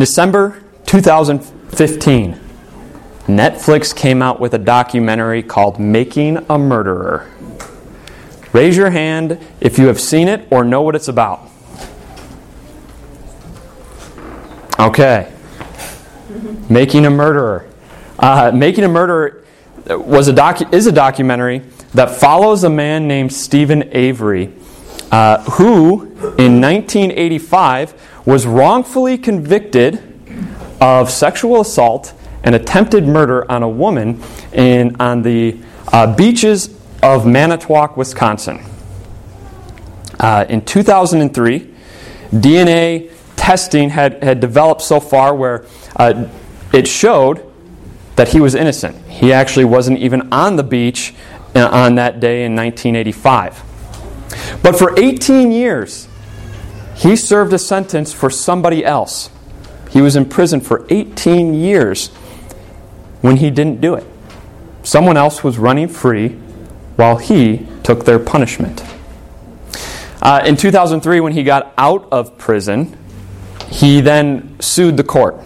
December 2015, Netflix came out with a documentary called Making a Murderer. Raise your hand if you have seen it or know what it's about. Okay. Making a Murderer. Uh, Making a Murderer was a docu- is a documentary that follows a man named Steven Avery, uh, who in 1985 was wrongfully convicted of sexual assault and attempted murder on a woman in, on the uh, beaches of Manitowoc, Wisconsin. Uh, in 2003, DNA testing had, had developed so far where uh, it showed that he was innocent. He actually wasn't even on the beach uh, on that day in 1985. But for 18 years, he served a sentence for somebody else. He was in prison for 18 years when he didn't do it. Someone else was running free while he took their punishment. Uh, in 2003, when he got out of prison, he then sued the court.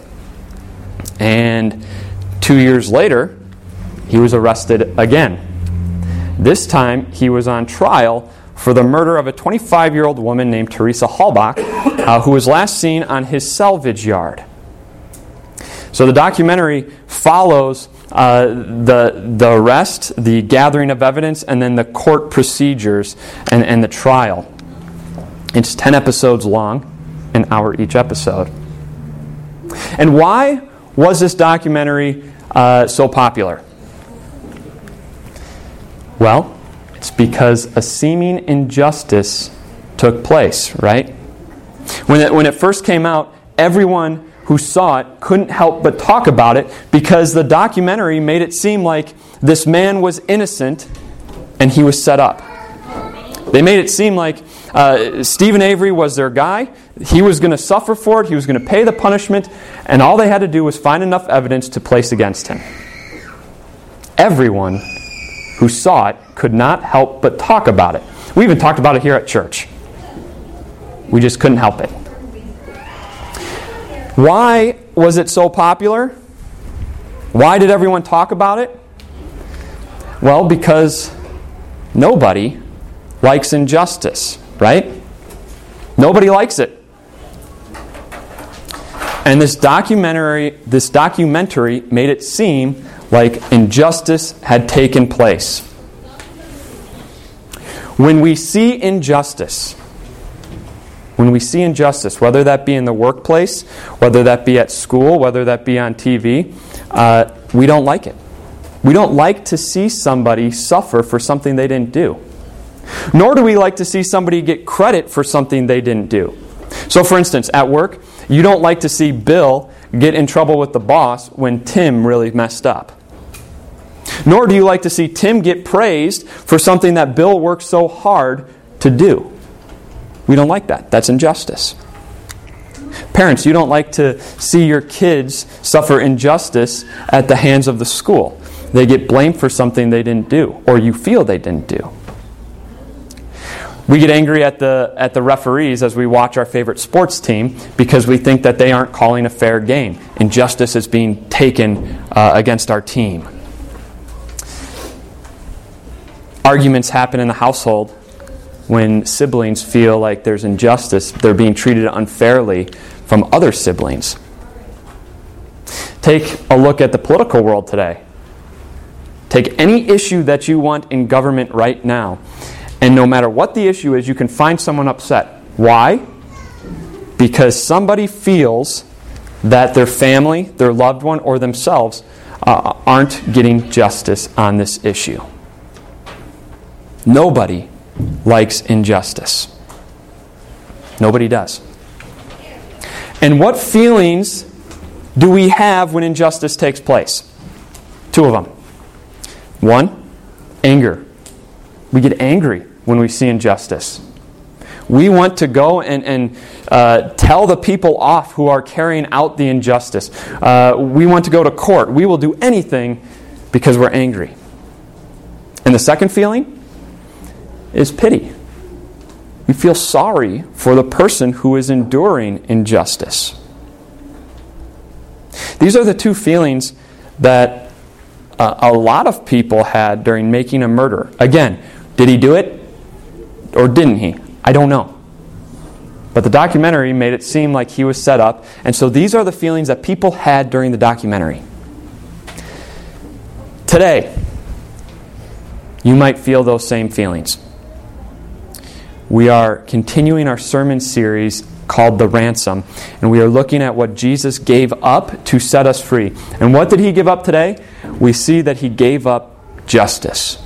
And two years later, he was arrested again. This time, he was on trial for the murder of a 25 year old woman named Teresa Halbach, uh, who was last seen on his salvage yard. So the documentary follows uh, the, the arrest, the gathering of evidence, and then the court procedures and, and the trial. It's 10 episodes long, an hour each episode. And why was this documentary uh, so popular? Well, it's because a seeming injustice took place, right? When it, when it first came out, everyone who saw it couldn't help but talk about it because the documentary made it seem like this man was innocent and he was set up. They made it seem like uh, Steven Avery was their guy. He was going to suffer for it. He was going to pay the punishment. And all they had to do was find enough evidence to place against him. Everyone who saw it could not help but talk about it. We even talked about it here at church. We just couldn't help it. Why was it so popular? Why did everyone talk about it? Well, because nobody likes injustice, right? Nobody likes it. And this documentary, this documentary made it seem like injustice had taken place. When we see injustice, when we see injustice, whether that be in the workplace, whether that be at school, whether that be on TV, uh, we don't like it. We don't like to see somebody suffer for something they didn't do. Nor do we like to see somebody get credit for something they didn't do. So, for instance, at work, you don't like to see Bill get in trouble with the boss when Tim really messed up. Nor do you like to see Tim get praised for something that Bill worked so hard to do. We don't like that. That's injustice. Parents, you don't like to see your kids suffer injustice at the hands of the school. They get blamed for something they didn't do, or you feel they didn't do. We get angry at the, at the referees as we watch our favorite sports team because we think that they aren't calling a fair game. Injustice is being taken uh, against our team. Arguments happen in the household when siblings feel like there's injustice, they're being treated unfairly from other siblings. Take a look at the political world today. Take any issue that you want in government right now, and no matter what the issue is, you can find someone upset. Why? Because somebody feels that their family, their loved one, or themselves uh, aren't getting justice on this issue. Nobody likes injustice. Nobody does. And what feelings do we have when injustice takes place? Two of them. One, anger. We get angry when we see injustice. We want to go and, and uh, tell the people off who are carrying out the injustice. Uh, we want to go to court. We will do anything because we're angry. And the second feeling is pity. We feel sorry for the person who is enduring injustice. These are the two feelings that uh, a lot of people had during making a murder. Again, did he do it or didn't he? I don't know. But the documentary made it seem like he was set up, and so these are the feelings that people had during the documentary. Today, you might feel those same feelings. We are continuing our sermon series called The Ransom, and we are looking at what Jesus gave up to set us free. And what did he give up today? We see that he gave up justice.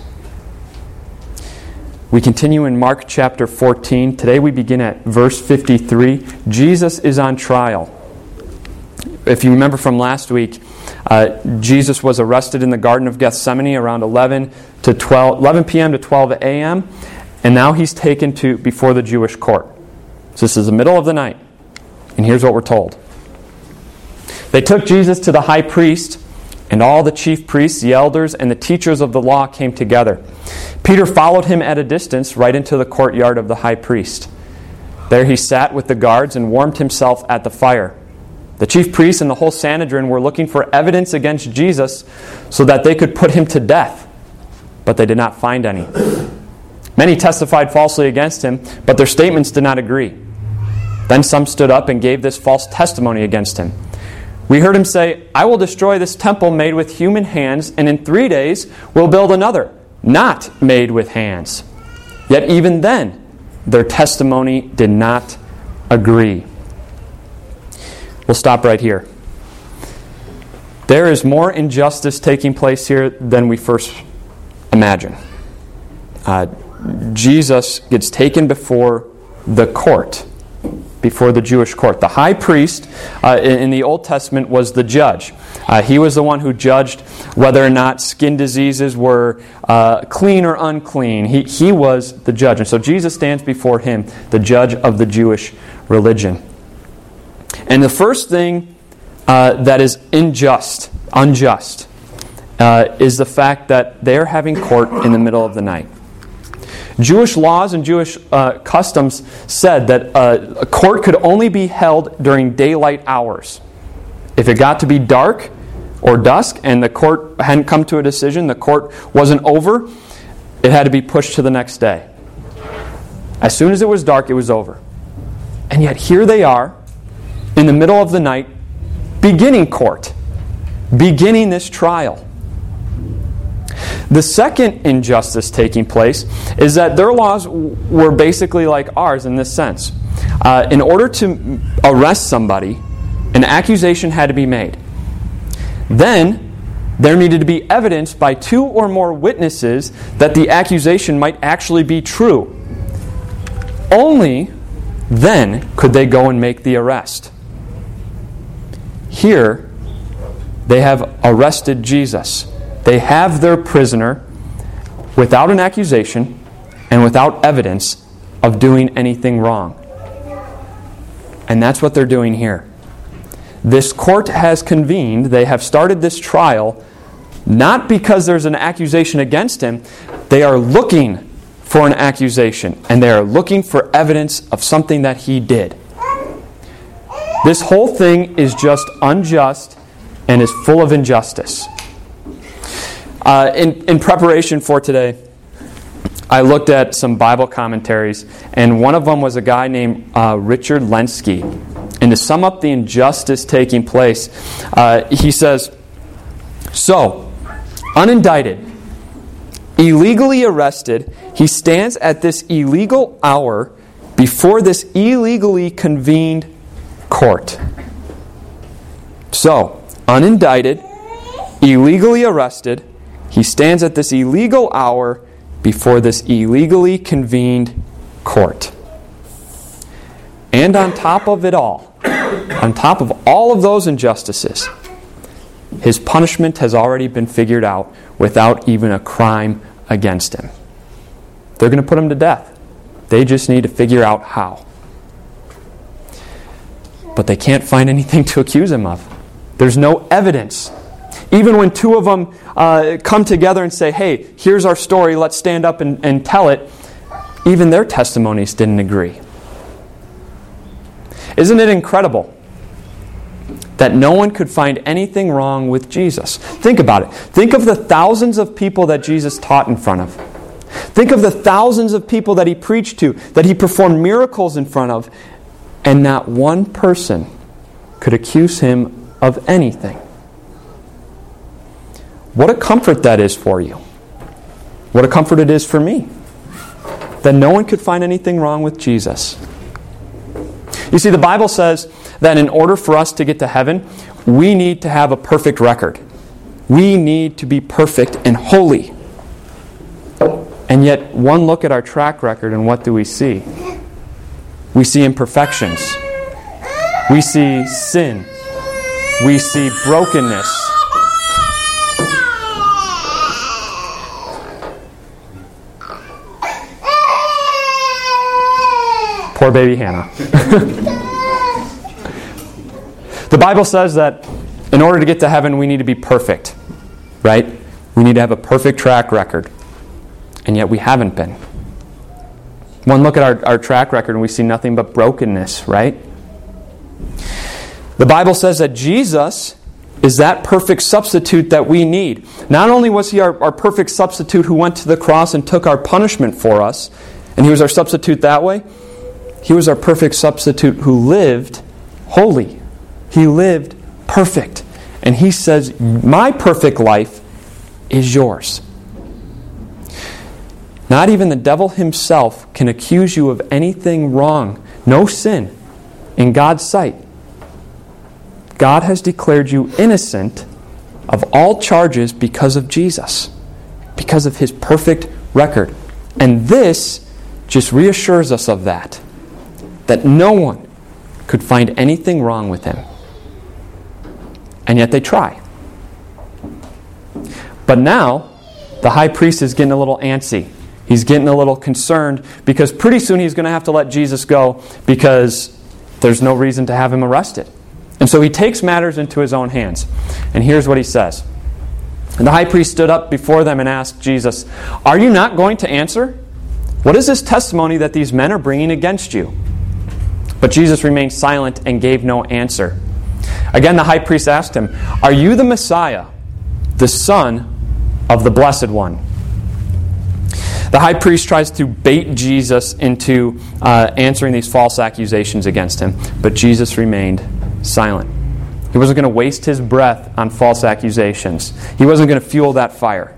We continue in Mark chapter 14. Today we begin at verse 53. Jesus is on trial. If you remember from last week, uh, Jesus was arrested in the Garden of Gethsemane around 11 to 12, 11 p.m. to 12 a.m. And now he's taken to before the Jewish court. So this is the middle of the night. And here's what we're told. They took Jesus to the high priest, and all the chief priests, the elders, and the teachers of the law came together. Peter followed him at a distance right into the courtyard of the high priest. There he sat with the guards and warmed himself at the fire. The chief priests and the whole Sanhedrin were looking for evidence against Jesus so that they could put him to death, but they did not find any. Many testified falsely against him, but their statements did not agree. Then some stood up and gave this false testimony against him. We heard him say, I will destroy this temple made with human hands, and in three days will build another, not made with hands. Yet even then, their testimony did not agree. We'll stop right here. There is more injustice taking place here than we first imagine. Uh, Jesus gets taken before the court, before the Jewish court. The high priest uh, in, the Old Testament was the judge. Uh, he was the one who judged whether or not skin diseases were uh, clean or unclean. He, he was the judge. And so Jesus stands before him, the judge of the Jewish religion. And the first thing uh, that is unjust, unjust, uh, is the fact that they're having court in the middle of the night. Jewish laws and Jewish uh, customs said that uh, a court could only be held during daylight hours. If it got to be dark or dusk and the court hadn't come to a decision, the court wasn't over, it had to be pushed to the next day. As soon as it was dark, it was over. And yet here they are in the middle of the night, beginning court, beginning this trial. The second injustice taking place is that their laws were basically like ours in this sense. Uh, in order to arrest somebody, an accusation had to be made. Then, there needed to be evidence by two or more witnesses that the accusation might actually be true. Only then could they go and make the arrest. Here, they have arrested Jesus. They have their prisoner without an accusation and without evidence of doing anything wrong. And that's what they're doing here. This court has convened, they have started this trial not because there's an accusation against him, they are looking for an accusation and they are looking for evidence of something that he did. This whole thing is just unjust and is full of injustice. Uh, in, in preparation for today, I looked at some Bible commentaries, and one of them was a guy named uh, Richard Lenski. And to sum up the injustice taking place, uh, he says So, unindicted, illegally arrested, he stands at this illegal hour before this illegally convened court. So, unindicted, illegally arrested, he stands at this illegal hour before this illegally convened court. And on top of it all, on top of all of those injustices, his punishment has already been figured out without even a crime against him. They're going to put him to death. They just need to figure out how. But they can't find anything to accuse him of. There's no evidence even when two of them uh, come together and say, hey, here's our story, let's stand up and, and tell it, even their testimonies didn't agree. Isn't it incredible that no one could find anything wrong with Jesus. Think about it. Think of the thousands of people that Jesus taught in front of. Think of the thousands of people that he preached to, that he performed miracles in front of, and not one person could accuse him of anything. What a comfort that is for you. What a comfort it is for me that no one could find anything wrong with Jesus. You see, the Bible says that in order for us to get to heaven, we need to have a perfect record. We need to be perfect and holy. And yet, one look at our track record, and what do we see? We see imperfections. We see sin. We see brokenness. Poor baby Hannah. the Bible says that in order to get to heaven, we need to be perfect, right? We need to have a perfect track record. And yet we haven't been. One look at our, our track record and we see nothing but brokenness, right? The Bible says that Jesus is that perfect substitute that we need. Not only was he our, our perfect substitute who went to the cross and took our punishment for us, and he was our substitute that way, he was our perfect substitute who lived holy. He lived perfect. And he says, My perfect life is yours. Not even the devil himself can accuse you of anything wrong, no sin, in God's sight. God has declared you innocent of all charges because of Jesus, because of his perfect record. And this just reassures us of that that no one could find anything wrong with him. And yet they try. But now, the high priest is getting a little antsy. He's getting a little concerned because pretty soon he's going to have to let Jesus go because there's no reason to have him arrested. And so he takes matters into his own hands. And here's what he says. And the high priest stood up before them and asked Jesus, Are you not going to answer? What is this testimony that these men are bringing against you? But Jesus remained silent and gave no answer. Again, the high priest asked him, Are you the Messiah, the Son of the Blessed One? The high priest tries to bait Jesus into uh, answering these false accusations against him, but Jesus remained silent. He wasn't going to waste his breath on false accusations, he wasn't going to fuel that fire.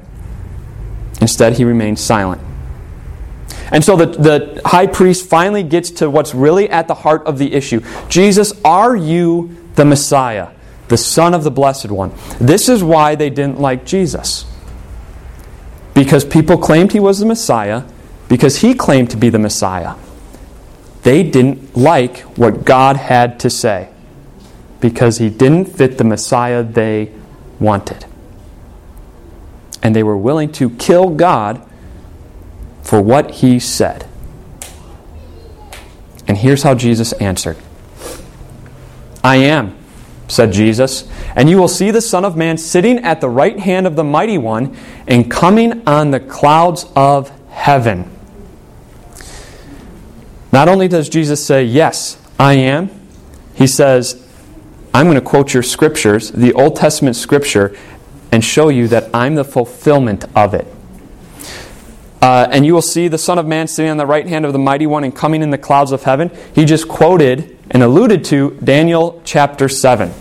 Instead, he remained silent. And so the, the high priest finally gets to what's really at the heart of the issue Jesus, are you the Messiah, the Son of the Blessed One? This is why they didn't like Jesus. Because people claimed he was the Messiah, because he claimed to be the Messiah. They didn't like what God had to say because he didn't fit the Messiah they wanted. And they were willing to kill God for what he said. And here's how Jesus answered I am, said Jesus, and you will see the Son of Man sitting at the right hand of the Mighty One and coming on the clouds of heaven. Not only does Jesus say, Yes, I am, he says, I'm going to quote your scriptures, the Old Testament scripture, and show you that I'm the fulfillment of it. Uh, and you will see the Son of Man sitting on the right hand of the Mighty One and coming in the clouds of heaven. He just quoted and alluded to Daniel chapter 7.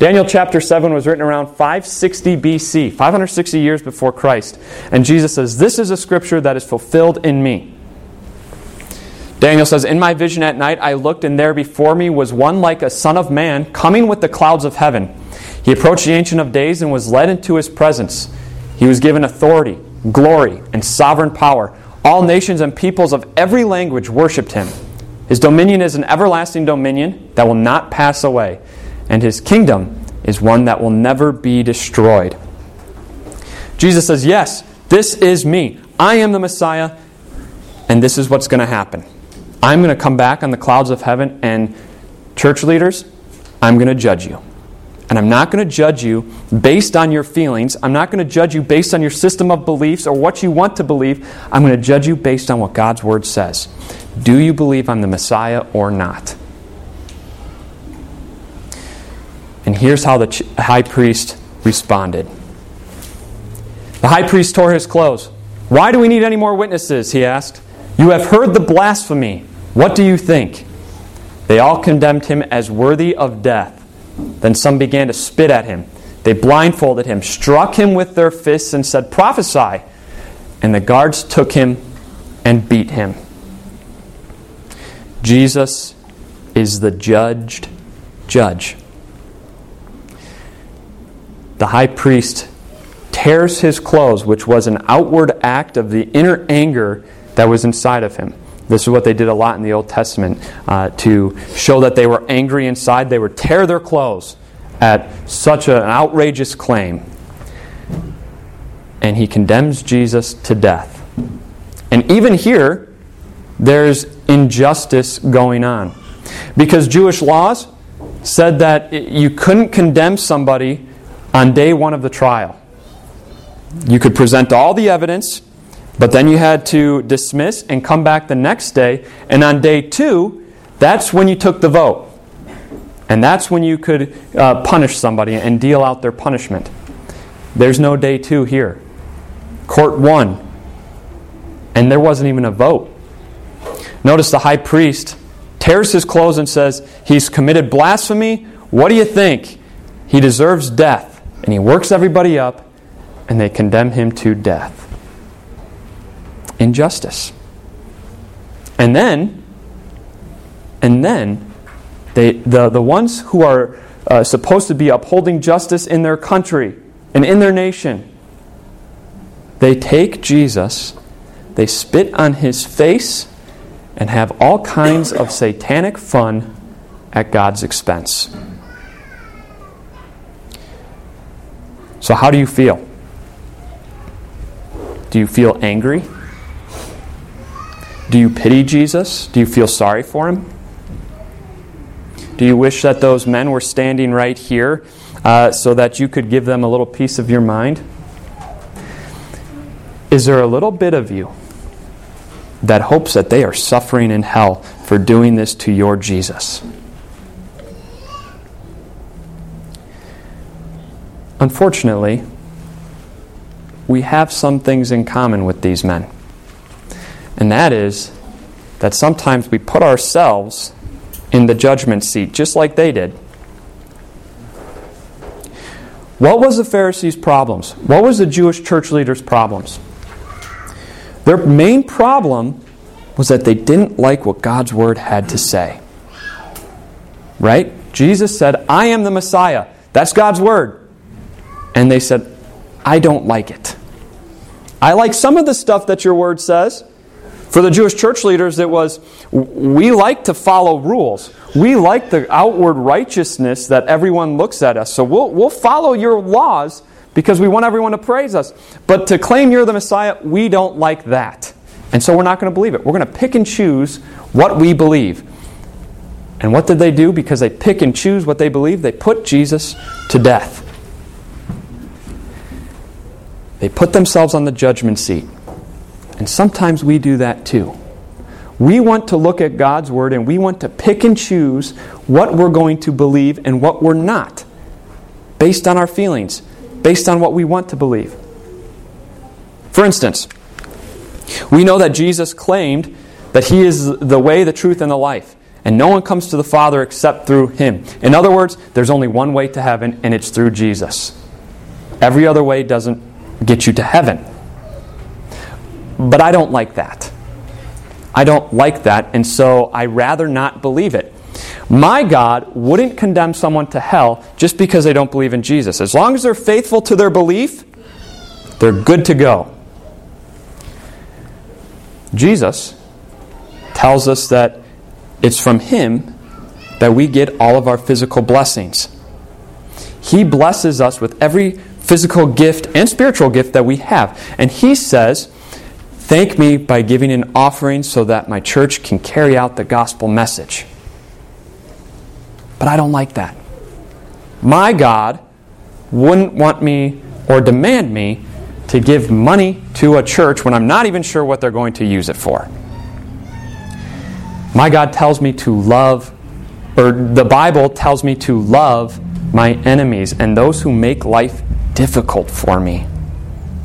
Daniel chapter 7 was written around 560 BC, 560 years before Christ. And Jesus says, This is a scripture that is fulfilled in me. Daniel says, In my vision at night I looked, and there before me was one like a son of man coming with the clouds of heaven. He approached the Ancient of Days and was led into his presence. He was given authority glory, and sovereign power. All nations and peoples of every language worshipped him. His dominion is an everlasting dominion that will not pass away, and his kingdom is one that will never be destroyed. Jesus says, Yes, this is me. I am the Messiah, and this is what's going to happen. I'm going to come back on the clouds of heaven, and church leaders, I'm going to judge you. And I'm not going to judge you based on your feelings. I'm not going to judge you based on your system of beliefs or what you want to believe. I'm going to judge you based on what God's Word says. Do you believe I'm the Messiah or not? And here's how the high priest responded. The high priest tore his clothes. Why do we need any more witnesses? He asked. You have heard the blasphemy. What do you think? They all condemned him as worthy of death. Then some began to spit at him. They blindfolded him, struck him with their fists, and said, Prophesy. And the guards took him and beat him. Jesus is the judged judge. The high priest tears his clothes, which was an outward act of the inner anger that was inside of him. This is what they did a lot in the Old Testament uh, to show that they were angry inside. They would tear their clothes at such an outrageous claim. And he condemns Jesus to death. And even here, there's injustice going on. Because Jewish laws said that you couldn't condemn somebody on day one of the trial. You could present all the evidence, but then you had to dismiss and come back the next day. And on day two, that's when you took the vote. And that's when you could uh, punish somebody and deal out their punishment. There's no day two here. Court won. And there wasn't even a vote. Notice the high priest tears his clothes and says, He's committed blasphemy. What do you think? He deserves death. And he works everybody up, and they condemn him to death. Injustice. And then, and then, they, the, the ones who are uh, supposed to be upholding justice in their country and in their nation, they take Jesus, they spit on his face, and have all kinds of satanic fun at God's expense. So, how do you feel? Do you feel angry? Do you pity Jesus? Do you feel sorry for him? Do you wish that those men were standing right here uh, so that you could give them a little piece of your mind? Is there a little bit of you that hopes that they are suffering in hell for doing this to your Jesus. Unfortunately, we have some things in common with these men. And that is that sometimes we put ourselves in the judgment seat, just like they did. What was the Pharisees' problems? What was the Jewish church leaders' problems? Their main problem was that they didn't like what God's word had to say. Right? Jesus said, I am the Messiah. That's God's word. And they said, I don't like it. I like some of the stuff that your word says. For the Jewish church leaders, it was, we like to follow rules. We like the outward righteousness that everyone looks at us. So we'll, we'll follow your laws because we want everyone to praise us. But to claim you're the Messiah, we don't like that. And so we're not going to believe it. We're going to pick and choose what we believe. And what did they do? Because they pick and choose what they believe, they put Jesus to death. They put themselves on the judgment seat. And sometimes we do that too. We want to look at God's Word and we want to pick and choose what we're going to believe and what we're not, based on our feelings, based on what we want to believe. For instance, we know that Jesus claimed that He is the way, the truth, and the life. And no one comes to the Father except through Him. In other words, there's only one way to heaven, and it's through Jesus. Every other way doesn't get you to heaven. But I don't like that. I don't like that, and so I rather not believe it. My God wouldn't condemn someone to hell just because they don't believe in Jesus. As long as they're faithful to their belief, they're good to go. Jesus tells us that it's from Him that we get all of our physical blessings. He blesses us with every physical gift and spiritual gift that we have. And He says, Thank me by giving an offering so that my church can carry out the gospel message. But I don't like that. My God wouldn't want me or demand me to give money to a church when I'm not even sure what they're going to use it for. My God tells me to love, or the Bible tells me to love my enemies and those who make life difficult for me.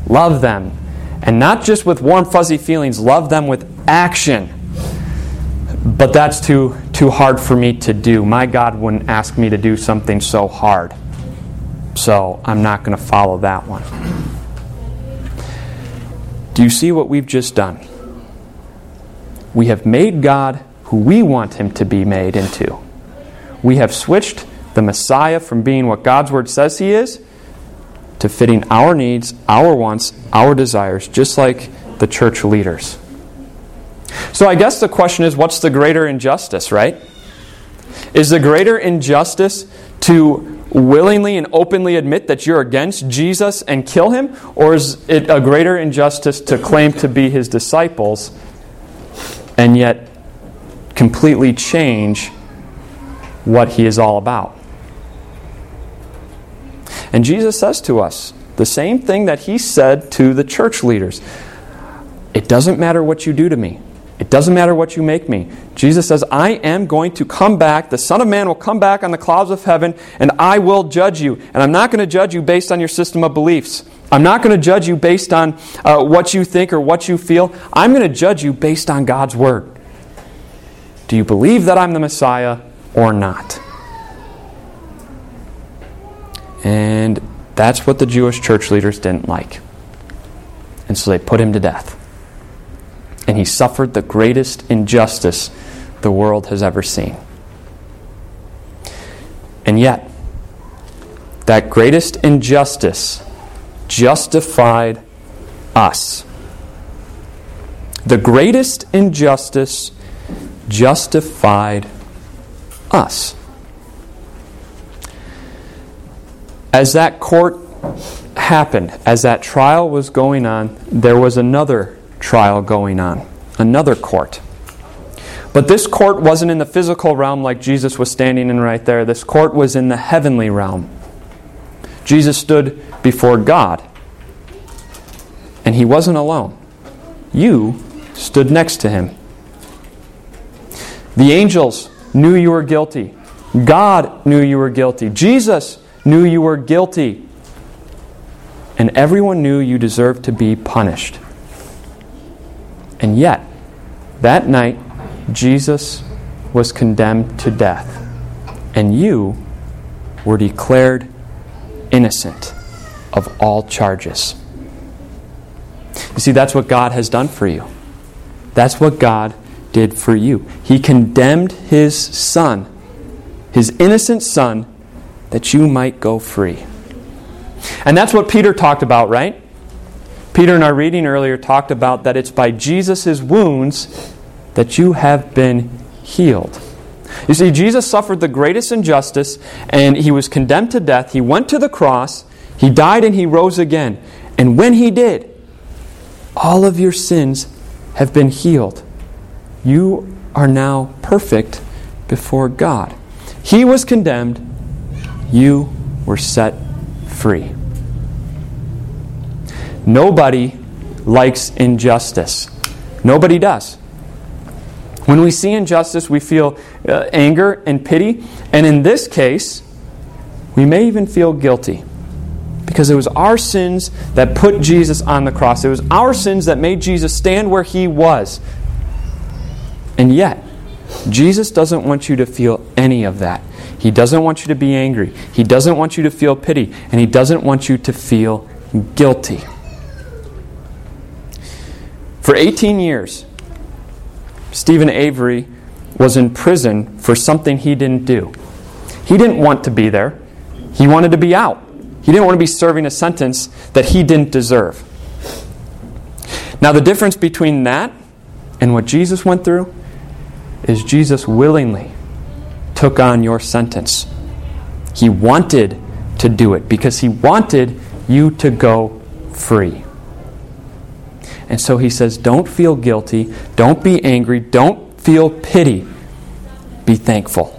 Love them. And not just with warm, fuzzy feelings, love them with action. But that's too, too hard for me to do. My God wouldn't ask me to do something so hard. So I'm not going to follow that one. Do you see what we've just done? We have made God who we want him to be made into. We have switched the Messiah from being what God's Word says he is to fitting our needs, our wants, our desires, just like the church leaders. So I guess the question is what's the greater injustice, right? Is the greater injustice to willingly and openly admit that you're against Jesus and kill him? Or is it a greater injustice to claim to be his disciples and yet completely change what he is all about? And Jesus says to us the same thing that he said to the church leaders It doesn't matter what you do to me. It doesn't matter what you make me. Jesus says, I am going to come back. The Son of Man will come back on the clouds of heaven, and I will judge you. And I'm not going to judge you based on your system of beliefs. I'm not going to judge you based on uh, what you think or what you feel. I'm going to judge you based on God's Word. Do you believe that I'm the Messiah or not? And that's what the Jewish church leaders didn't like. And so they put him to death and he suffered the greatest injustice the world has ever seen. And yet, that greatest injustice justified us. The greatest injustice justified us. As that court happened, as that trial was going on, there was another trial going on, another court. But this court wasn't in the physical realm like Jesus was standing in right there. This court was in the heavenly realm. Jesus stood before God, and he wasn't alone. You stood next to him. The angels knew you were guilty. God knew you were guilty. Jesus knew you were guilty. And everyone knew you deserved to be punished. And yet, that night, Jesus was condemned to death, and you were declared innocent of all charges. You see, that's what God has done for you. That's what God did for you. He condemned His Son, His innocent Son, that you might go free. And that's what Peter talked about, right? Peter, in our reading earlier, talked about that it's by Jesus' wounds that you have been healed. You see, Jesus suffered the greatest injustice and he was condemned to death. He went to the cross, he died, and he rose again. And when he did, all of your sins have been healed. You are now perfect before God. He was condemned, you were set free. Nobody likes injustice. Nobody does. When we see injustice, we feel uh, anger and pity. And in this case, we may even feel guilty. Because it was our sins that put Jesus on the cross. It was our sins that made Jesus stand where he was. And yet, Jesus doesn't want you to feel any of that. He doesn't want you to be angry. He doesn't want you to feel pity. And he doesn't want you to feel guilty. For 18 years, Steven Avery was in prison for something he didn't do. He didn't want to be there, he wanted to be out. He didn't want to be serving a sentence that he didn't deserve. Now, the difference between that and what Jesus went through is Jesus willingly took on your sentence. He wanted to do it because he wanted you to go free. And so he says, Don't feel guilty. Don't be angry. Don't feel pity. Be thankful.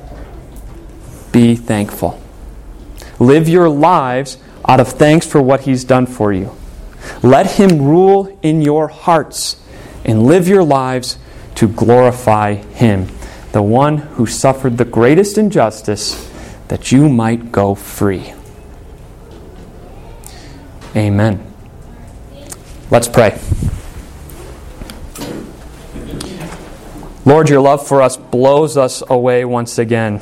Be thankful. Live your lives out of thanks for what he's done for you. Let him rule in your hearts and live your lives to glorify him, the one who suffered the greatest injustice that you might go free. Amen. Let's pray. Lord, your love for us blows us away once again.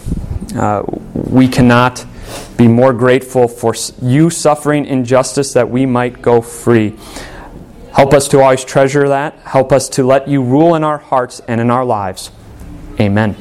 Uh, we cannot be more grateful for you suffering injustice that we might go free. Help us to always treasure that. Help us to let you rule in our hearts and in our lives. Amen.